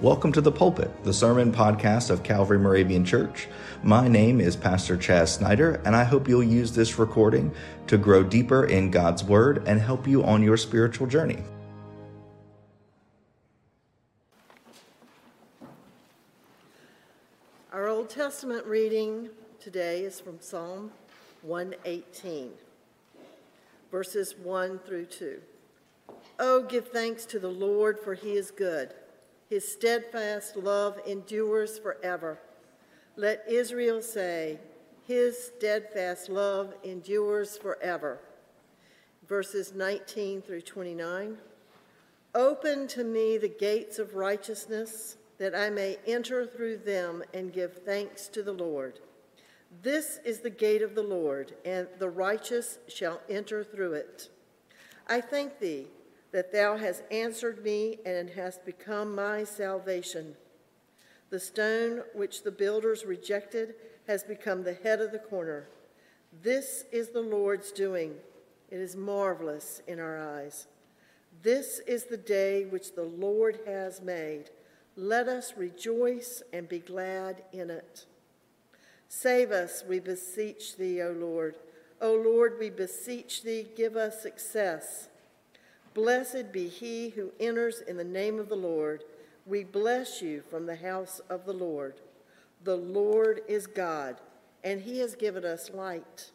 Welcome to the pulpit, the sermon podcast of Calvary Moravian Church. My name is Pastor Chaz Snider, and I hope you'll use this recording to grow deeper in God's Word and help you on your spiritual journey. Our Old Testament reading today is from Psalm 118, verses 1 through 2. Oh, give thanks to the Lord, for he is good. His steadfast love endures forever. Let Israel say, His steadfast love endures forever. Verses 19 through 29. Open to me the gates of righteousness, that I may enter through them and give thanks to the Lord. This is the gate of the Lord, and the righteous shall enter through it. I thank thee that thou hast answered me and hast become my salvation. The stone which the builders rejected has become the head of the corner. This is the Lord's doing. It is marvelous in our eyes. This is the day which the Lord has made. Let us rejoice and be glad in it. Save us, we beseech thee, O Lord. O Lord, we beseech thee, give us success. Blessed be he who enters in the name of the Lord. We bless you from the house of the Lord. The Lord is God, and he has given us light.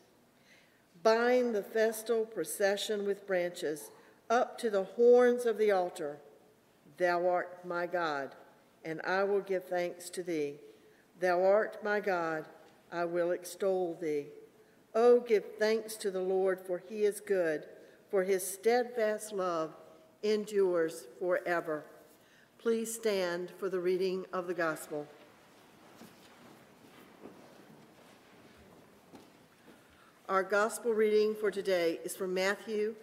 Bind the festal procession with branches up to the horns of the altar. Thou art my God, and I will give thanks to thee. Thou art my God, I will extol thee. Oh, give thanks to the Lord, for he is good for his steadfast love endures forever. Please stand for the reading of the gospel. Our gospel reading for today is from Matthew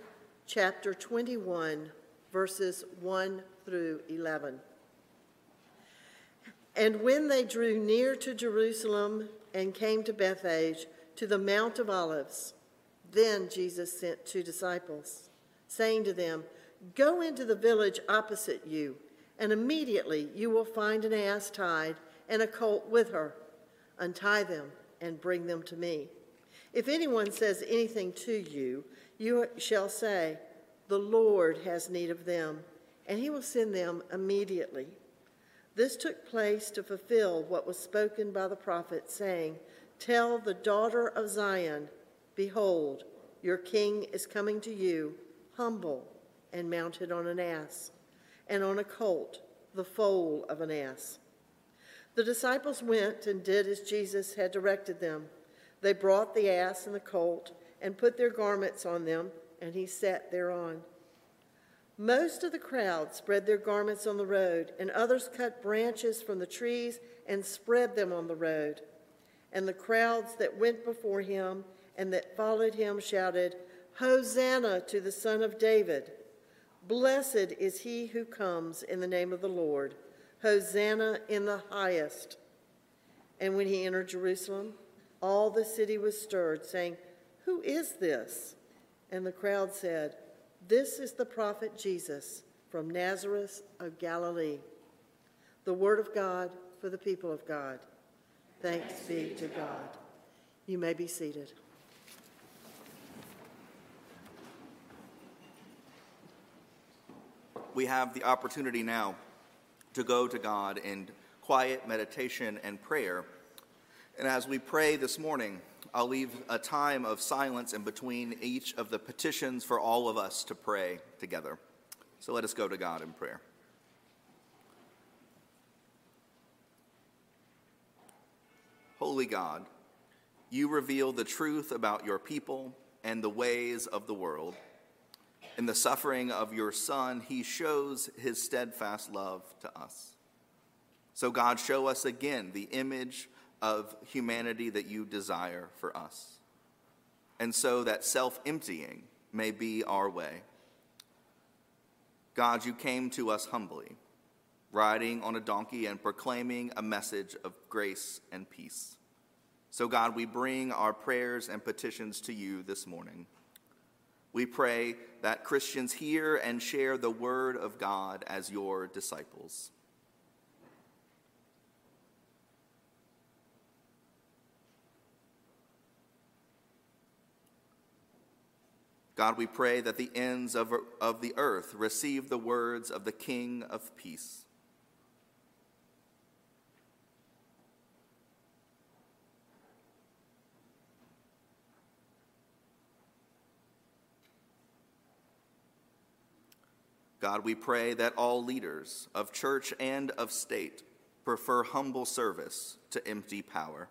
chapter 21, verses 1 through 11. And when they drew near to Jerusalem and came to Bethphage, to the Mount of Olives, then Jesus sent two disciples, saying to them, Go into the village opposite you, and immediately you will find an ass tied and a colt with her. Untie them and bring them to me. If anyone says anything to you, you shall say, The Lord has need of them, and he will send them immediately. This took place to fulfill what was spoken by the prophet, saying, Tell the daughter of Zion, Behold, your king is coming to you, humble and mounted on an ass, and on a colt, the foal of an ass. The disciples went and did as Jesus had directed them. They brought the ass and the colt and put their garments on them, and he sat thereon. Most of the crowd spread their garments on the road, and others cut branches from the trees and spread them on the road. And the crowds that went before him and that followed him shouted, Hosanna to the Son of David! Blessed is he who comes in the name of the Lord. Hosanna in the highest. And when he entered Jerusalem, all the city was stirred, saying, Who is this? And the crowd said, This is the prophet Jesus from Nazareth of Galilee. The word of God for the people of God. Thanks be to God. You may be seated. We have the opportunity now to go to God in quiet meditation and prayer. And as we pray this morning, I'll leave a time of silence in between each of the petitions for all of us to pray together. So let us go to God in prayer. Holy God, you reveal the truth about your people and the ways of the world. In the suffering of your Son, he shows his steadfast love to us. So, God, show us again the image of humanity that you desire for us. And so that self emptying may be our way. God, you came to us humbly, riding on a donkey and proclaiming a message of grace and peace. So, God, we bring our prayers and petitions to you this morning. We pray that Christians hear and share the word of God as your disciples. God, we pray that the ends of, of the earth receive the words of the King of Peace. God, we pray that all leaders of church and of state prefer humble service to empty power.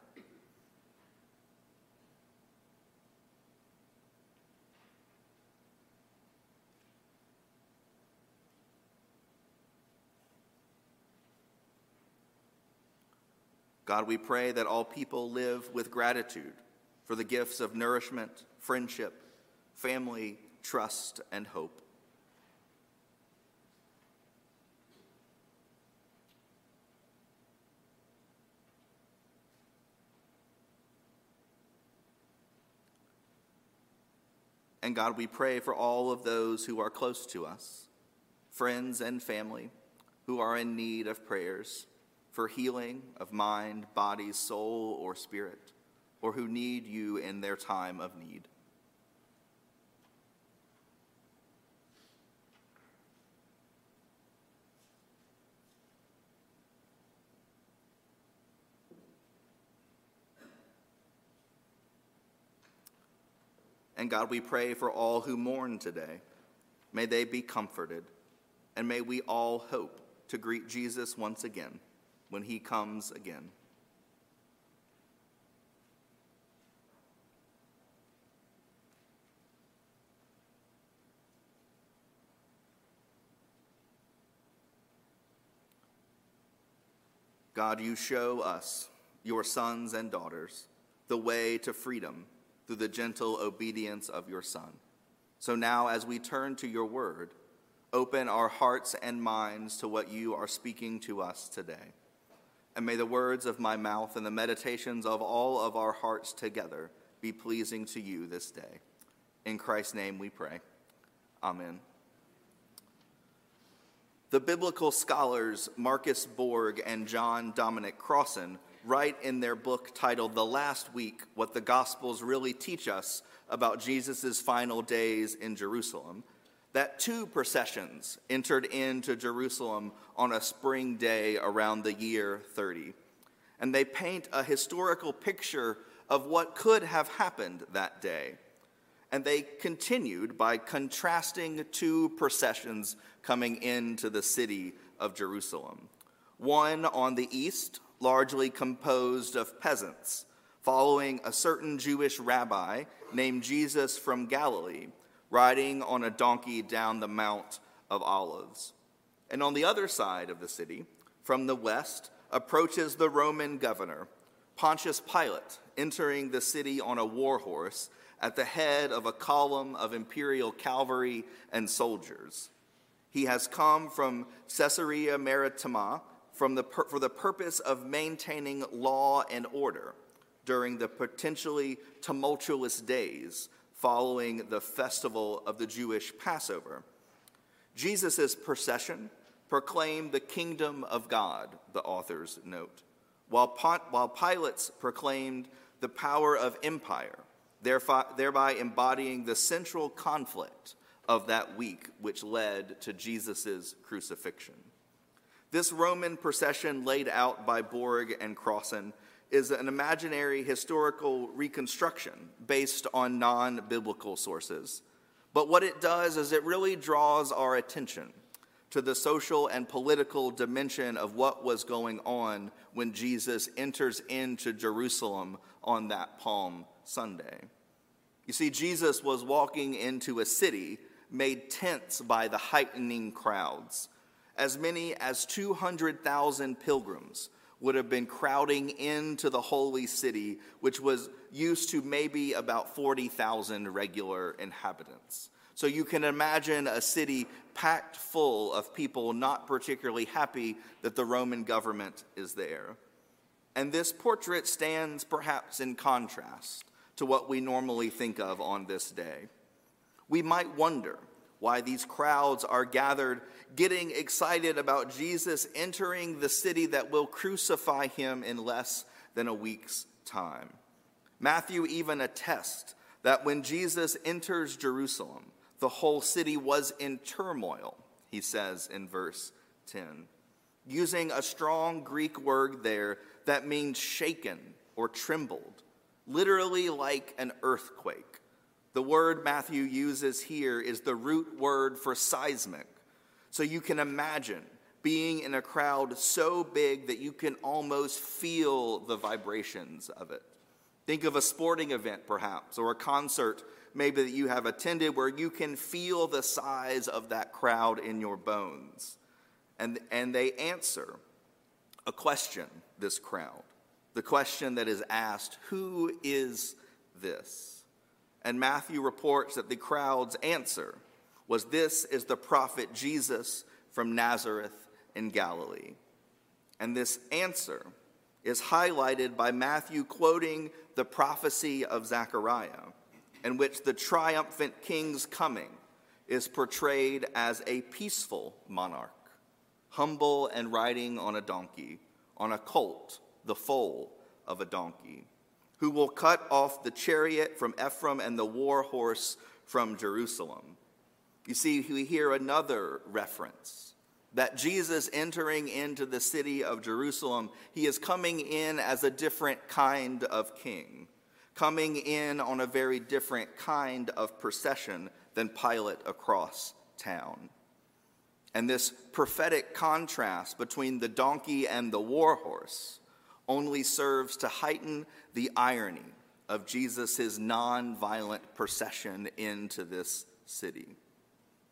God, we pray that all people live with gratitude for the gifts of nourishment, friendship, family, trust, and hope. And God, we pray for all of those who are close to us, friends and family, who are in need of prayers for healing of mind, body, soul, or spirit, or who need you in their time of need. And God, we pray for all who mourn today. May they be comforted, and may we all hope to greet Jesus once again when he comes again. God, you show us, your sons and daughters, the way to freedom through the gentle obedience of your Son. So now, as we turn to your word, open our hearts and minds to what you are speaking to us today. And may the words of my mouth and the meditations of all of our hearts together be pleasing to you this day. In Christ's name we pray. Amen. The biblical scholars Marcus Borg and John Dominic Crossan write in their book titled The Last Week what the Gospels really teach us about Jesus' final days in Jerusalem that two processions entered into Jerusalem on a spring day around the year 30. And they paint a historical picture of what could have happened that day. And they continued by contrasting two processions coming into the city of Jerusalem. One on the east, largely composed of peasants, following a certain Jewish rabbi named Jesus from Galilee riding on a donkey down the Mount of Olives. And on the other side of the city, from the west, approaches the Roman governor, Pontius Pilate, entering the city on a war horse at the head of a column of imperial cavalry and soldiers. He has come from Caesarea Maritima from the for the purpose of maintaining law and order during the potentially tumultuous days following the festival of the Jewish Passover. Jesus' procession proclaimed the kingdom of God, the authors note, while, while Pilate's proclaimed the power of empire, thereby embodying the central conflict of that week which led to Jesus' crucifixion. This Roman procession laid out by Borg and Crossan is an imaginary historical reconstruction based on non biblical sources. But what it does is it really draws our attention to the social and political dimension of what was going on when Jesus enters into Jerusalem on that Palm Sunday. You see, Jesus was walking into a city made tense by the heightening crowds. As many as 200,000 pilgrims would have been crowding into the holy city, which was used to maybe about 40,000 regular inhabitants. So you can imagine a city packed full of people not particularly happy that the Roman government is there. And this portrait stands perhaps in contrast to what we normally think of on this day. We might wonder why these crowds are gathered, getting excited about Jesus entering the city that will crucify him in less than a week's time. Matthew even attests that when Jesus enters Jerusalem, the whole city was in turmoil, he says in verse 10, using a strong Greek word there that means shaken or trembled, literally like an earthquake. The word Matthew uses here is the root word for seismic. So you can imagine being in a crowd so big that you can almost feel the vibrations of it. Think of a sporting event, perhaps, or a concert maybe that you have attended where you can feel the size of that crowd in your bones. And, and they answer a question, this crowd. The question that is asked, Who is this? And Matthew reports that the crowd's answer was, This is the prophet Jesus from Nazareth in Galilee. And this answer is highlighted by Matthew quoting the prophecy of Zechariah, in which the triumphant king's coming is portrayed as a peaceful monarch, humble and riding on a donkey, on a colt, the foal of a donkey, who will cut off the chariot from Ephraim and the war horse from Jerusalem. You see, we hear another reference that Jesus entering into the city of Jerusalem, he is coming in as a different kind of king, coming in on a very different kind of procession than Pilate across town. And this prophetic contrast between the donkey and the war horse only serves to heighten the irony of Jesus' non-violent procession into this city.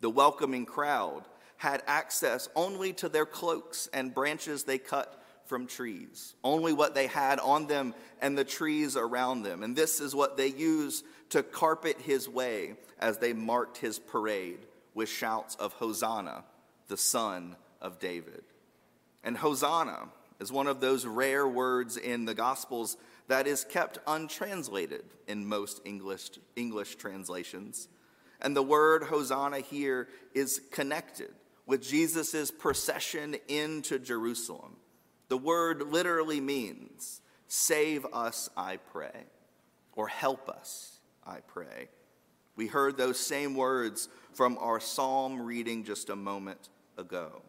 The welcoming crowd had access only to their cloaks and branches they cut from trees, only what they had on them and the trees around them. And this is what they used to carpet his way as they marked his parade with shouts of Hosanna, the son of David. And Hosanna is one of those rare words in the Gospels that is kept untranslated in most English, English translations. And the word Hosanna here is connected with Jesus' procession into Jerusalem. The word literally means, Save us, I pray, or help us, I pray. We heard those same words from our psalm reading just a moment ago.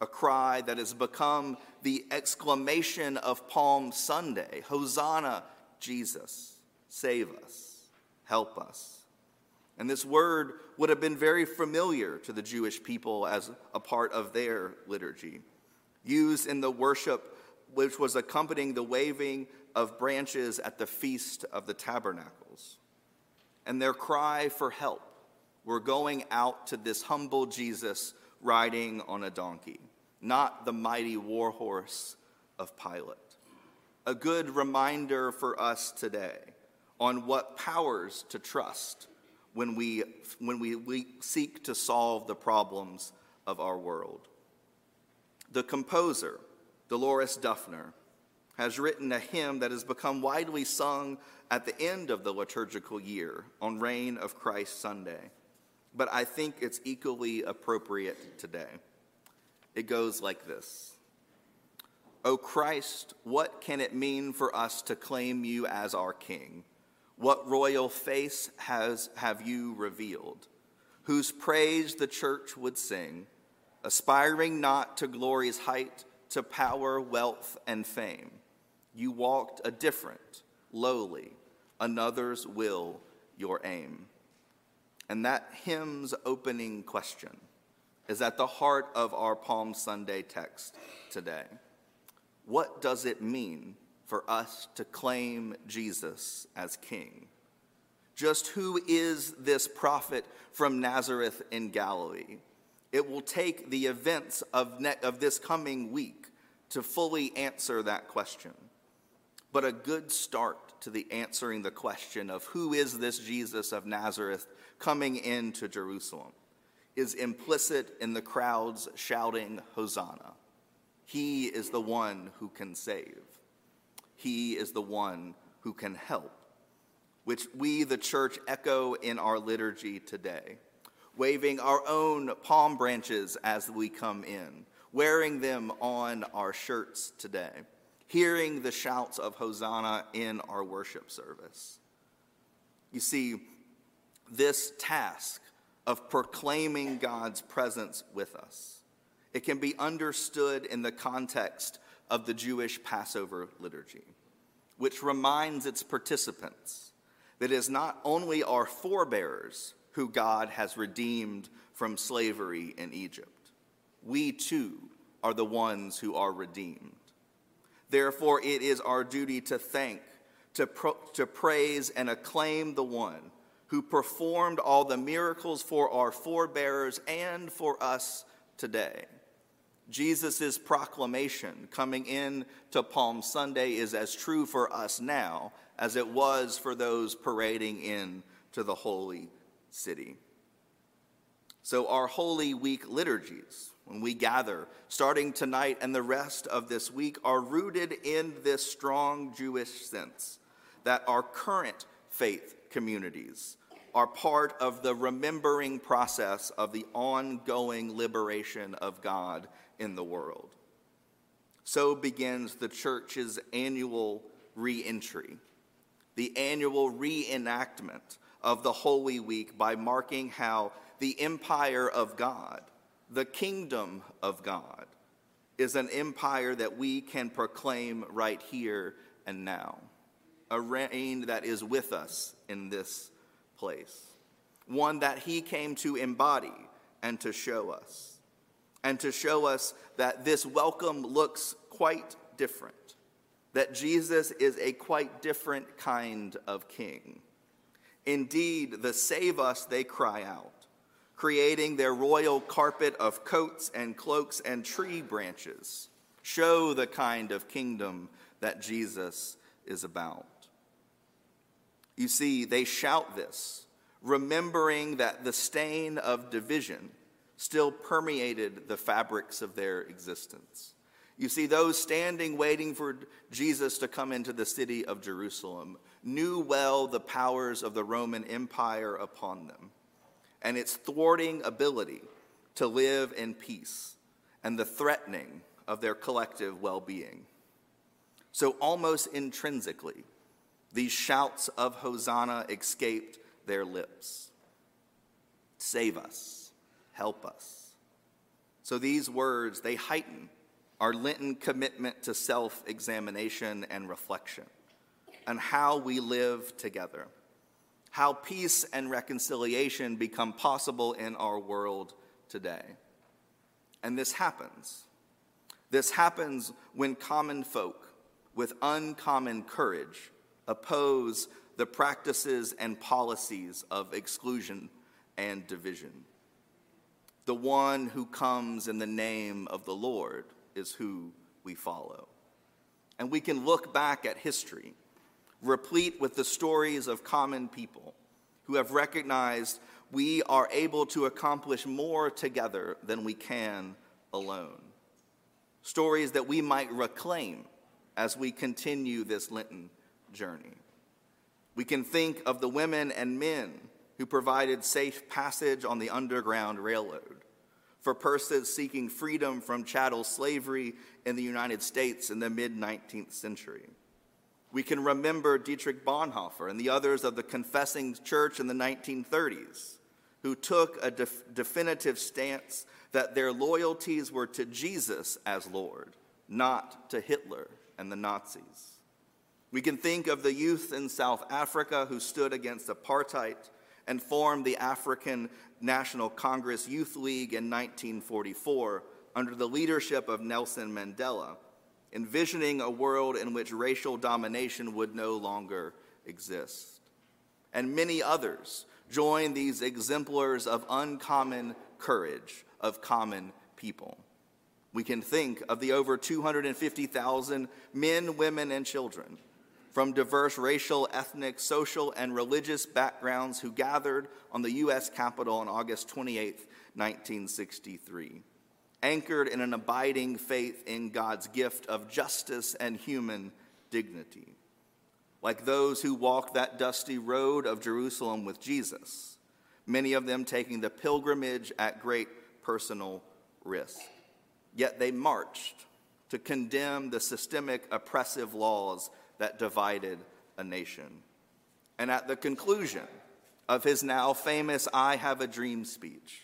A cry that has become the exclamation of Palm Sunday Hosanna, Jesus, save us, help us. And this word would have been very familiar to the Jewish people as a part of their liturgy, used in the worship which was accompanying the waving of branches at the Feast of the Tabernacles. And their cry for help were going out to this humble Jesus riding on a donkey, not the mighty war horse of Pilate. A good reminder for us today on what powers to trust when we, when we, we seek to solve the problems of our world. The composer, Delores Dufner, has written a hymn that has become widely sung at the end of the liturgical year on Reign of Christ Sunday, but I think it's equally appropriate today. It goes like this O Christ, what can it mean for us to claim you as our King? What royal face has, have you revealed, whose praise the church would sing, aspiring not to glory's height, to power, wealth, and fame? You walked a different, lowly, another's will, your aim. And that hymn's opening question is at the heart of our Palm Sunday text today. What does it mean for us to claim Jesus as king. Just who is this prophet from Nazareth in Galilee? It will take the events of, ne- of this coming week to fully answer that question. But a good start to the answering the question of who is this Jesus of Nazareth coming into Jerusalem is implicit in the crowds shouting, Hosanna. He is the one who can save. He is the one who can help, which we, the church, echo in our liturgy today, waving our own palm branches as we come in, wearing them on our shirts today, hearing the shouts of Hosanna in our worship service. You see, this task of proclaiming God's presence with us, it can be understood in the context of the Jewish Passover liturgy, which reminds its participants that it is not only our forebears who God has redeemed from slavery in Egypt, we too are the ones who are redeemed. Therefore, it is our duty to thank, to, pro- to praise, and acclaim the one who performed all the miracles for our forebears and for us today. Jesus' proclamation coming in to Palm Sunday is as true for us now as it was for those parading in to the holy city. So, our Holy Week liturgies, when we gather, starting tonight and the rest of this week, are rooted in this strong Jewish sense that our current faith communities are part of the remembering process of the ongoing liberation of God in the world. So begins the church's annual reentry, the annual reenactment of the Holy Week by marking how the empire of God, the kingdom of God, is an empire that we can proclaim right here and now, a reign that is with us in this place, one that he came to embody and to show us, and to show us that this welcome looks quite different, that Jesus is a quite different kind of king. Indeed, the save us they cry out, creating their royal carpet of coats and cloaks and tree branches, show the kind of kingdom that Jesus is about. You see, they shout this, remembering that the stain of division still permeated the fabrics of their existence. You see, those standing waiting for Jesus to come into the city of Jerusalem knew well the powers of the Roman Empire upon them and its thwarting ability to live in peace and the threatening of their collective well being. So, almost intrinsically, these shouts of Hosanna escaped their lips. Save us, help us. So these words, they heighten our Lenten commitment to self examination and reflection and how we live together, how peace and reconciliation become possible in our world today. And this happens. This happens when common folk with uncommon courage oppose the practices and policies of exclusion and division. The one who comes in the name of the Lord is who we follow. And we can look back at history, replete with the stories of common people who have recognized we are able to accomplish more together than we can alone. Stories that we might reclaim as we continue this Lenten journey. We can think of the women and men who provided safe passage on the Underground Railroad for persons seeking freedom from chattel slavery in the United States in the mid 19th century. We can remember Dietrich Bonhoeffer and the others of the Confessing Church in the 1930s who took a def- definitive stance that their loyalties were to Jesus as Lord, not to Hitler and the Nazis. We can think of the youth in South Africa who stood against apartheid and formed the African National Congress Youth League in 1944 under the leadership of Nelson Mandela, envisioning a world in which racial domination would no longer exist. And many others join these exemplars of uncommon courage of common people. We can think of the over 250,000 men, women, and children from diverse racial, ethnic, social, and religious backgrounds who gathered on the U.S. Capitol on August 28, 1963, anchored in an abiding faith in God's gift of justice and human dignity. Like those who walked that dusty road of Jerusalem with Jesus, many of them taking the pilgrimage at great personal risk. Yet they marched to condemn the systemic oppressive laws that divided a nation. And at the conclusion of his now famous I Have a Dream speech,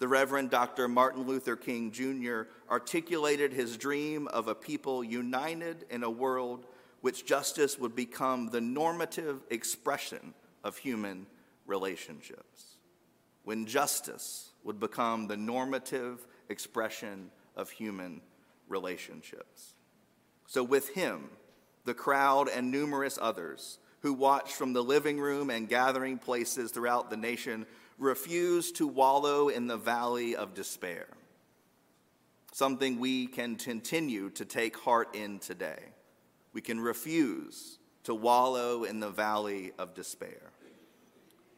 the Reverend Dr. Martin Luther King Jr. articulated his dream of a people united in a world which justice would become the normative expression of human relationships. When justice would become the normative expression of human relationships. So, with him, the crowd and numerous others who watched from the living room and gathering places throughout the nation refused to wallow in the valley of despair. Something we can continue to take heart in today. We can refuse to wallow in the valley of despair,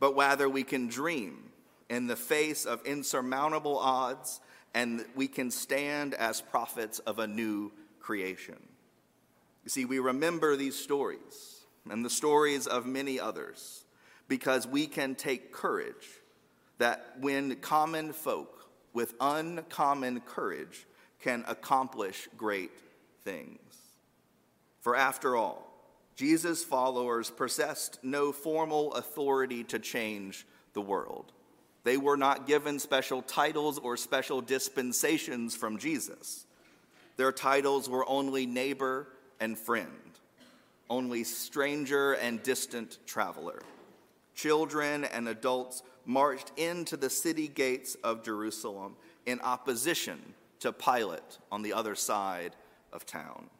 but rather we can dream in the face of insurmountable odds and we can stand as prophets of a new creation. You see, we remember these stories and the stories of many others because we can take courage that when common folk with uncommon courage can accomplish great things. For after all, Jesus' followers possessed no formal authority to change the world. They were not given special titles or special dispensations from Jesus. Their titles were only neighbor and friend, only stranger and distant traveler. Children and adults marched into the city gates of Jerusalem in opposition to Pilate on the other side of town.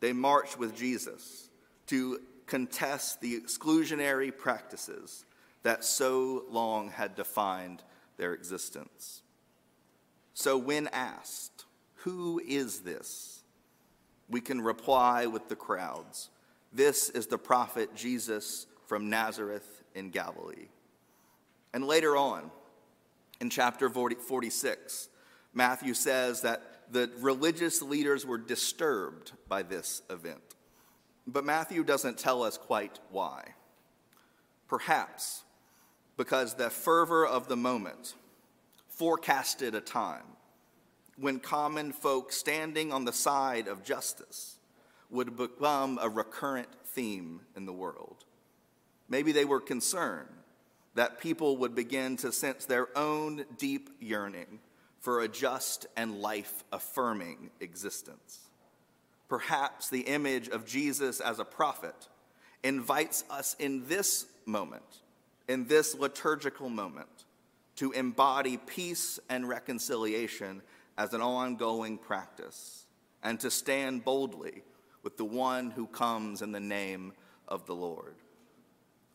They marched with Jesus to contest the exclusionary practices that so long had defined their existence. So, when asked, Who is this? we can reply with the crowds This is the prophet Jesus from Nazareth in Galilee. And later on, in chapter 40, 46, Matthew says that the religious leaders were disturbed by this event. But Matthew doesn't tell us quite why. Perhaps because the fervor of the moment forecasted a time when common folk standing on the side of justice would become a recurrent theme in the world. Maybe they were concerned that people would begin to sense their own deep yearning for a just and life affirming existence. Perhaps the image of Jesus as a prophet invites us in this moment, in this liturgical moment, to embody peace and reconciliation as an ongoing practice and to stand boldly with the one who comes in the name of the Lord.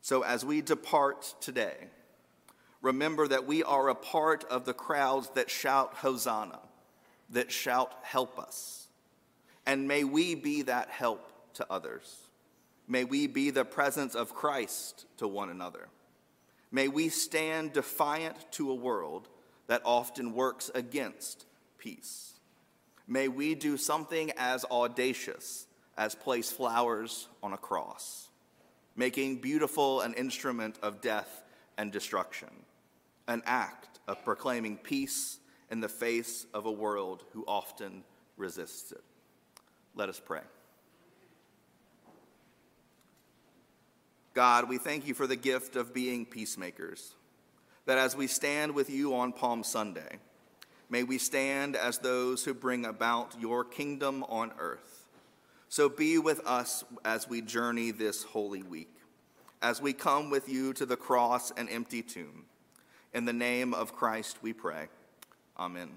So as we depart today, remember that we are a part of the crowds that shout, Hosanna, that shout, Help us. And may we be that help to others. May we be the presence of Christ to one another. May we stand defiant to a world that often works against peace. May we do something as audacious as place flowers on a cross making beautiful an instrument of death and destruction, an act of proclaiming peace in the face of a world who often resists it. Let us pray. God, we thank you for the gift of being peacemakers, that as we stand with you on Palm Sunday, may we stand as those who bring about your kingdom on earth so be with us as we journey this holy week, as we come with you to the cross and empty tomb. In the name of Christ we pray. Amen.